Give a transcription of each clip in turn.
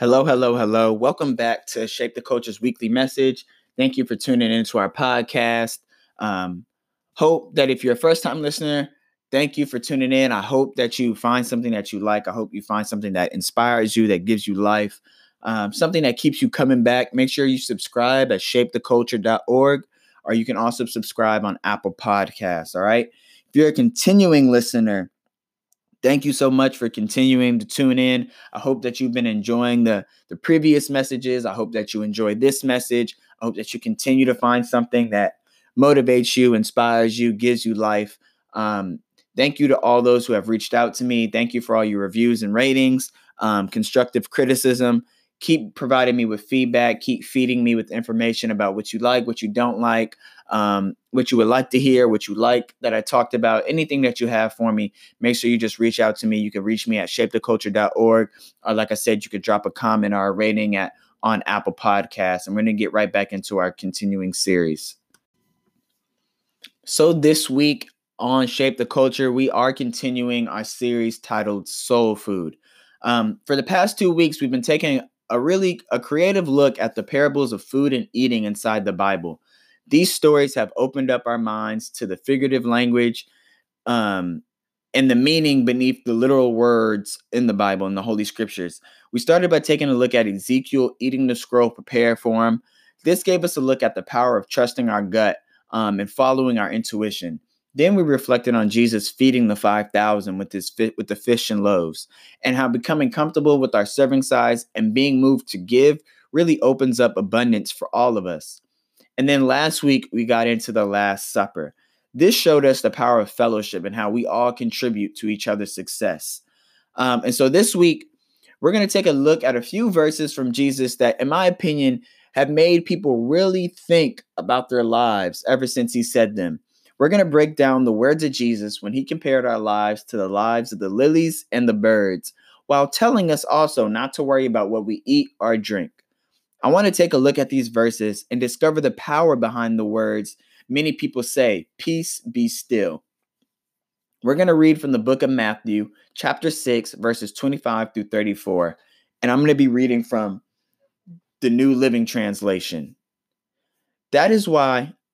Hello, hello, hello. Welcome back to Shape the Culture's weekly message. Thank you for tuning into our podcast. Um, hope that if you're a first time listener, thank you for tuning in. I hope that you find something that you like. I hope you find something that inspires you, that gives you life, um, something that keeps you coming back. Make sure you subscribe at shapetheculture.org, or you can also subscribe on Apple Podcasts. All right. If you're a continuing listener, thank you so much for continuing to tune in. I hope that you've been enjoying the, the previous messages. I hope that you enjoy this message. I hope that you continue to find something that motivates you, inspires you, gives you life. Um, thank you to all those who have reached out to me. Thank you for all your reviews and ratings, um, constructive criticism keep providing me with feedback, keep feeding me with information about what you like, what you don't like, um, what you would like to hear, what you like that I talked about, anything that you have for me, make sure you just reach out to me. You can reach me at shapetheculture.org. Or like I said, you could drop a comment or a rating at on Apple Podcasts. And we're gonna get right back into our continuing series. So this week on Shape the Culture, we are continuing our series titled Soul Food. Um, for the past two weeks, we've been taking a really a creative look at the parables of food and eating inside the Bible. These stories have opened up our minds to the figurative language um, and the meaning beneath the literal words in the Bible and the Holy Scriptures. We started by taking a look at Ezekiel eating the scroll prepared for him. This gave us a look at the power of trusting our gut um, and following our intuition. Then we reflected on Jesus feeding the 5,000 with his fi- with the fish and loaves and how becoming comfortable with our serving size and being moved to give really opens up abundance for all of us. And then last week we got into the last supper. This showed us the power of fellowship and how we all contribute to each other's success. Um, and so this week we're going to take a look at a few verses from Jesus that in my opinion have made people really think about their lives ever since he said them. We're going to break down the words of Jesus when he compared our lives to the lives of the lilies and the birds, while telling us also not to worry about what we eat or drink. I want to take a look at these verses and discover the power behind the words many people say, Peace be still. We're going to read from the book of Matthew, chapter 6, verses 25 through 34. And I'm going to be reading from the New Living Translation. That is why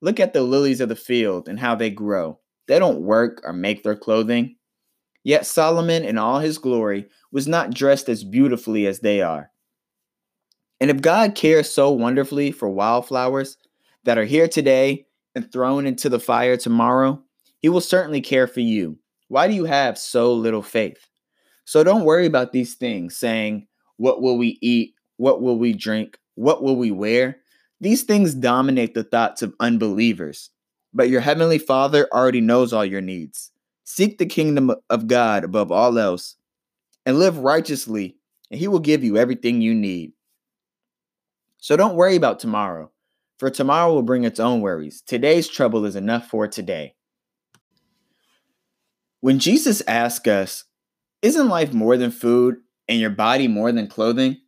Look at the lilies of the field and how they grow. They don't work or make their clothing. Yet Solomon, in all his glory, was not dressed as beautifully as they are. And if God cares so wonderfully for wildflowers that are here today and thrown into the fire tomorrow, he will certainly care for you. Why do you have so little faith? So don't worry about these things, saying, What will we eat? What will we drink? What will we wear? These things dominate the thoughts of unbelievers, but your heavenly Father already knows all your needs. Seek the kingdom of God above all else and live righteously, and He will give you everything you need. So don't worry about tomorrow, for tomorrow will bring its own worries. Today's trouble is enough for today. When Jesus asked us, Isn't life more than food and your body more than clothing?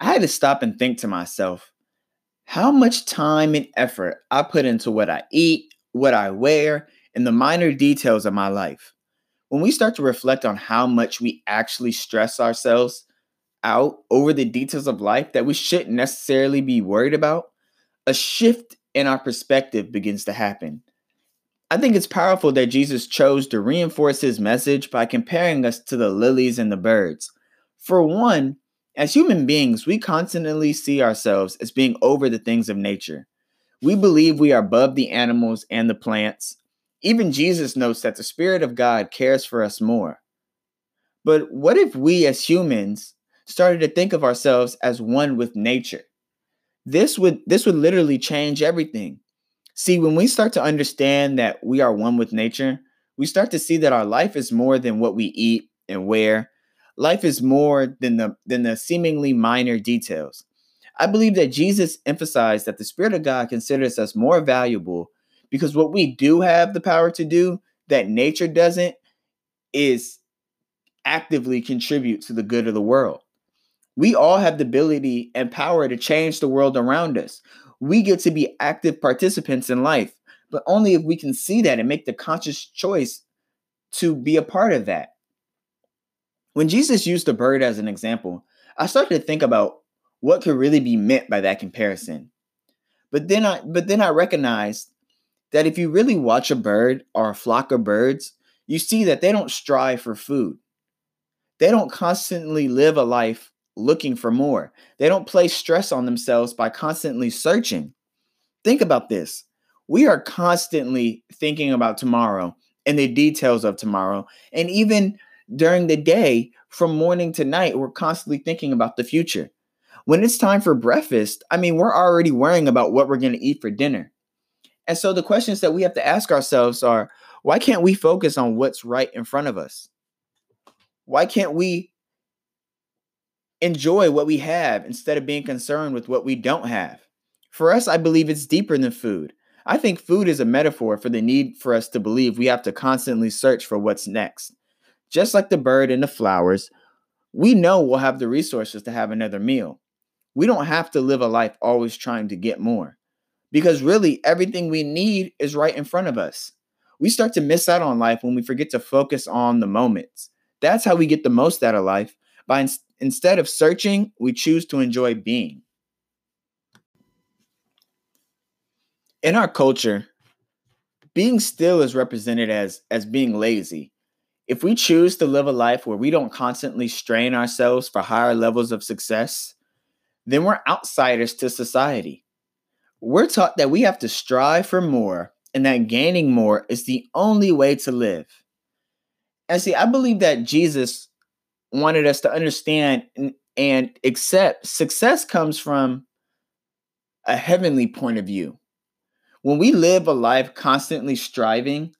I had to stop and think to myself, how much time and effort I put into what I eat, what I wear, and the minor details of my life. When we start to reflect on how much we actually stress ourselves out over the details of life that we shouldn't necessarily be worried about, a shift in our perspective begins to happen. I think it's powerful that Jesus chose to reinforce his message by comparing us to the lilies and the birds. For one, as human beings, we constantly see ourselves as being over the things of nature. We believe we are above the animals and the plants. Even Jesus notes that the Spirit of God cares for us more. But what if we as humans started to think of ourselves as one with nature? This would this would literally change everything. See, when we start to understand that we are one with nature, we start to see that our life is more than what we eat and wear life is more than the than the seemingly minor details. I believe that Jesus emphasized that the Spirit of God considers us more valuable because what we do have the power to do that nature doesn't is actively contribute to the good of the world. We all have the ability and power to change the world around us. We get to be active participants in life, but only if we can see that and make the conscious choice to be a part of that. When Jesus used the bird as an example, I started to think about what could really be meant by that comparison. But then I but then I recognized that if you really watch a bird or a flock of birds, you see that they don't strive for food. They don't constantly live a life looking for more. They don't place stress on themselves by constantly searching. Think about this. We are constantly thinking about tomorrow and the details of tomorrow. And even during the day, from morning to night, we're constantly thinking about the future. When it's time for breakfast, I mean, we're already worrying about what we're going to eat for dinner. And so the questions that we have to ask ourselves are why can't we focus on what's right in front of us? Why can't we enjoy what we have instead of being concerned with what we don't have? For us, I believe it's deeper than food. I think food is a metaphor for the need for us to believe we have to constantly search for what's next. Just like the bird and the flowers, we know we'll have the resources to have another meal. We don't have to live a life always trying to get more because really everything we need is right in front of us. We start to miss out on life when we forget to focus on the moments. That's how we get the most out of life. By in- instead of searching, we choose to enjoy being. In our culture, being still is represented as as being lazy. If we choose to live a life where we don't constantly strain ourselves for higher levels of success, then we're outsiders to society. We're taught that we have to strive for more and that gaining more is the only way to live. And see, I believe that Jesus wanted us to understand and, accept success comes from a heavenly point of view. When we live a life constantly striving,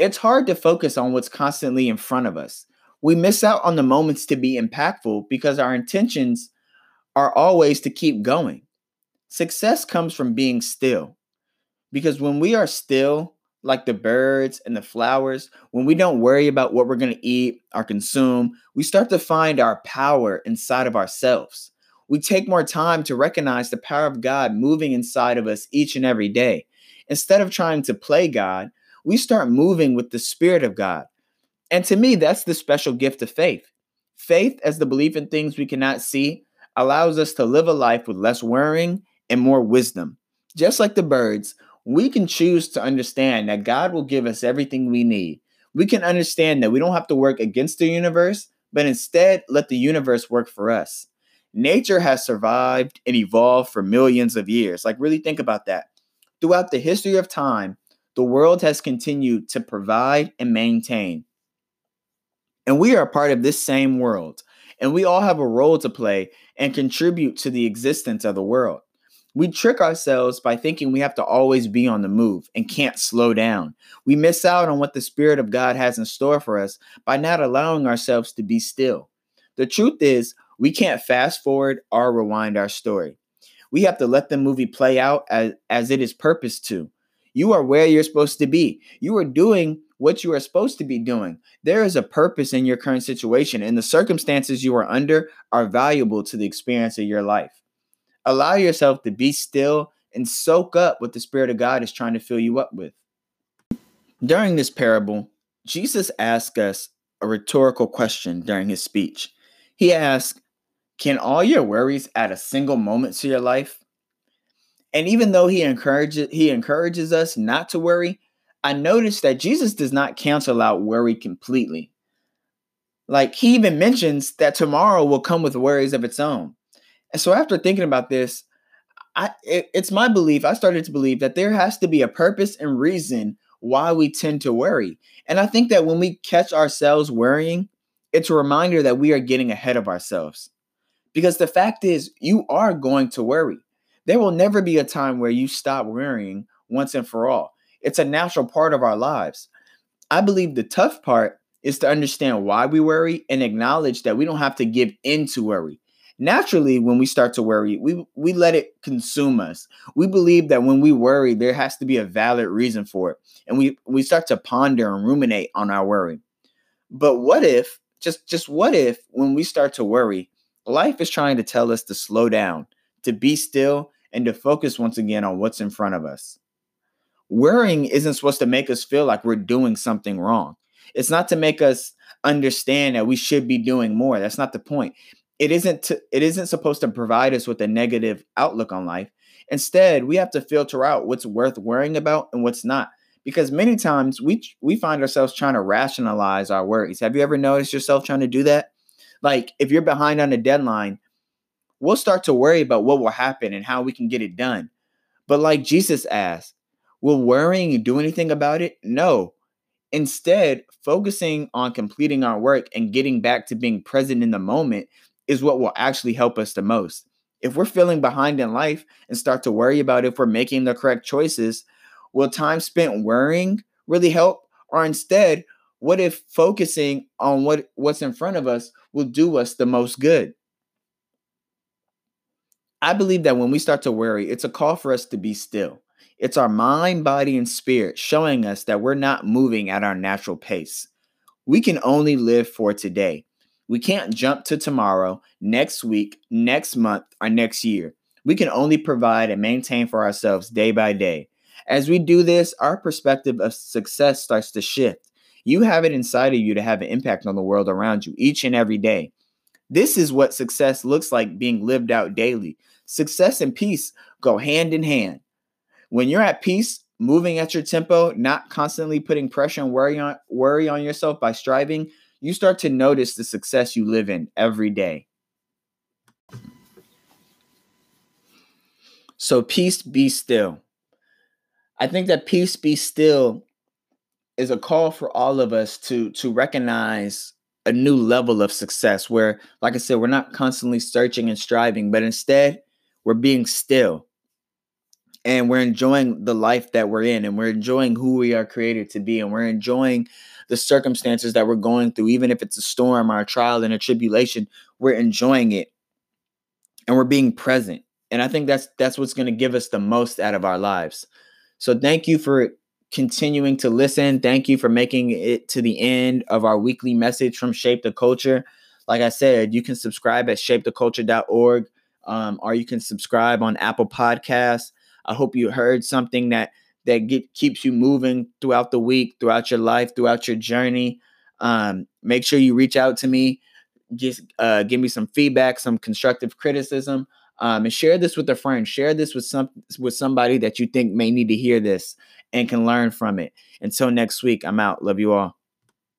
it's hard to focus on what's constantly in front of us. We miss out on the moments to be impactful because our intentions are always to keep going. Success comes from being still. Because when we are still, like the birds and the flowers, when we don't worry about what we're going to eat or consume, we start to find our power inside of ourselves. We take more time to recognize the power of God moving inside of us each and every day. Instead of trying to play God, we start moving with the Spirit of God. And to me, that's the special gift of faith. Faith, as the belief in things we cannot see, allows us to live a life with less worrying and more wisdom. Just like the birds, we can choose to understand that God will give us everything we need. We can understand that we don't have to work against the universe, but instead let the universe work for us. Nature has survived and evolved for millions of years. Like, really think about that. Throughout the history of time, the world has continued to provide and maintain. And we are a part of this same world, and we all have a role to play and contribute to the existence of the world. We trick ourselves by thinking we have to always be on the move and can't slow down. We miss out on what the Spirit of God has in store for us by not allowing ourselves to be still. The truth is, we can't fast forward or rewind our story. We have to let the movie play out as, as it is purposed to. You are where you're supposed to be. You are doing what you are supposed to be doing. There is a purpose in your current situation, and the circumstances you are under are valuable to the experience of your life. Allow yourself to be still and soak up what the Spirit of God is trying to fill you up with. During this parable, Jesus asked us a rhetorical question during his speech. He asked, Can all your worries add a single moment to your life? And even though he encourages he encourages us not to worry, I noticed that Jesus does not cancel out worry completely. Like he even mentions that tomorrow will come with worries of its own. And so after thinking about this, I it, it's my belief, I started to believe that there has to be a purpose and reason why we tend to worry. And I think that when we catch ourselves worrying, it's a reminder that we are getting ahead of ourselves. Because the fact is, you are going to worry. There will never be a time where you stop worrying once and for all. It's a natural part of our lives. I believe the tough part is to understand why we worry and acknowledge that we don't have to give in to worry. naturally when we start to worry we we let it consume us we believe that when we worry there has to be a valid reason for it and we we start to ponder and ruminate on our worry but what if just just what if when we start to worry life is trying to tell us to slow down to be still and to focus once again on what's in front of us worrying isn't supposed to make us feel like we're doing something wrong it's not to make us understand that we should be doing more that's not the point it isn't to, it isn't supposed to provide us with a negative outlook on life. Instead, we have to filter out what's worth worrying about and what's not. Because many times we we find ourselves trying to rationalize our worries. Have you ever noticed yourself trying to do that? Like if you're behind on a deadline, we'll start to worry about what will happen and how we can get it done. But like Jesus asked, will worrying do anything about it? No. Instead, focusing on completing our work and getting back to being present in the moment is what will actually help us the most. If we're feeling behind in life and start to worry about if we're making the correct choices, will time spent worrying really help? Or instead, what if focusing on what, what's in front of us will do us the most good? I believe that when we start to worry, it's a call for us to be still. It's our mind, body, and spirit showing us that we're not moving at our natural pace. We can only live for today. We can't jump to tomorrow, next week, next month, or next year. We can only provide and maintain for ourselves day by day. As we do this, our perspective of success starts to shift. You have it inside of you to have an impact on the world around you each and every day. This is what success looks like being lived out daily. Success and peace go hand in hand. When you're at peace, moving at your tempo, not constantly putting pressure and worry on worry on yourself by striving, you start to notice the success you live in every day. So, peace be still. I think that peace be still is a call for all of us to to recognize a new level of success where like I said we're not constantly searching and striving but instead we're being still and we're enjoying the life that we're in and we're enjoying who we are created to be and we're enjoying the circumstances that we're going through, even if it's a storm or a trial and a tribulation, we're enjoying it and we're being present. And I think that's that's what's going to give us the most out of our lives. So thank you for continuing to listen. Thank you for making it to the end of our weekly message from Shape the Culture. Like I said, you can subscribe at shapetheculture.org um, or you can subscribe on Apple Podcasts. I hope you heard something that that get, keeps you moving throughout the week, throughout your life, throughout your journey. Um, make sure you reach out to me. Just uh, give me some feedback, some constructive criticism, um, and share this with a friend. Share this with some with somebody that you think may need to hear this and can learn from it. Until next week, I'm out. Love you all.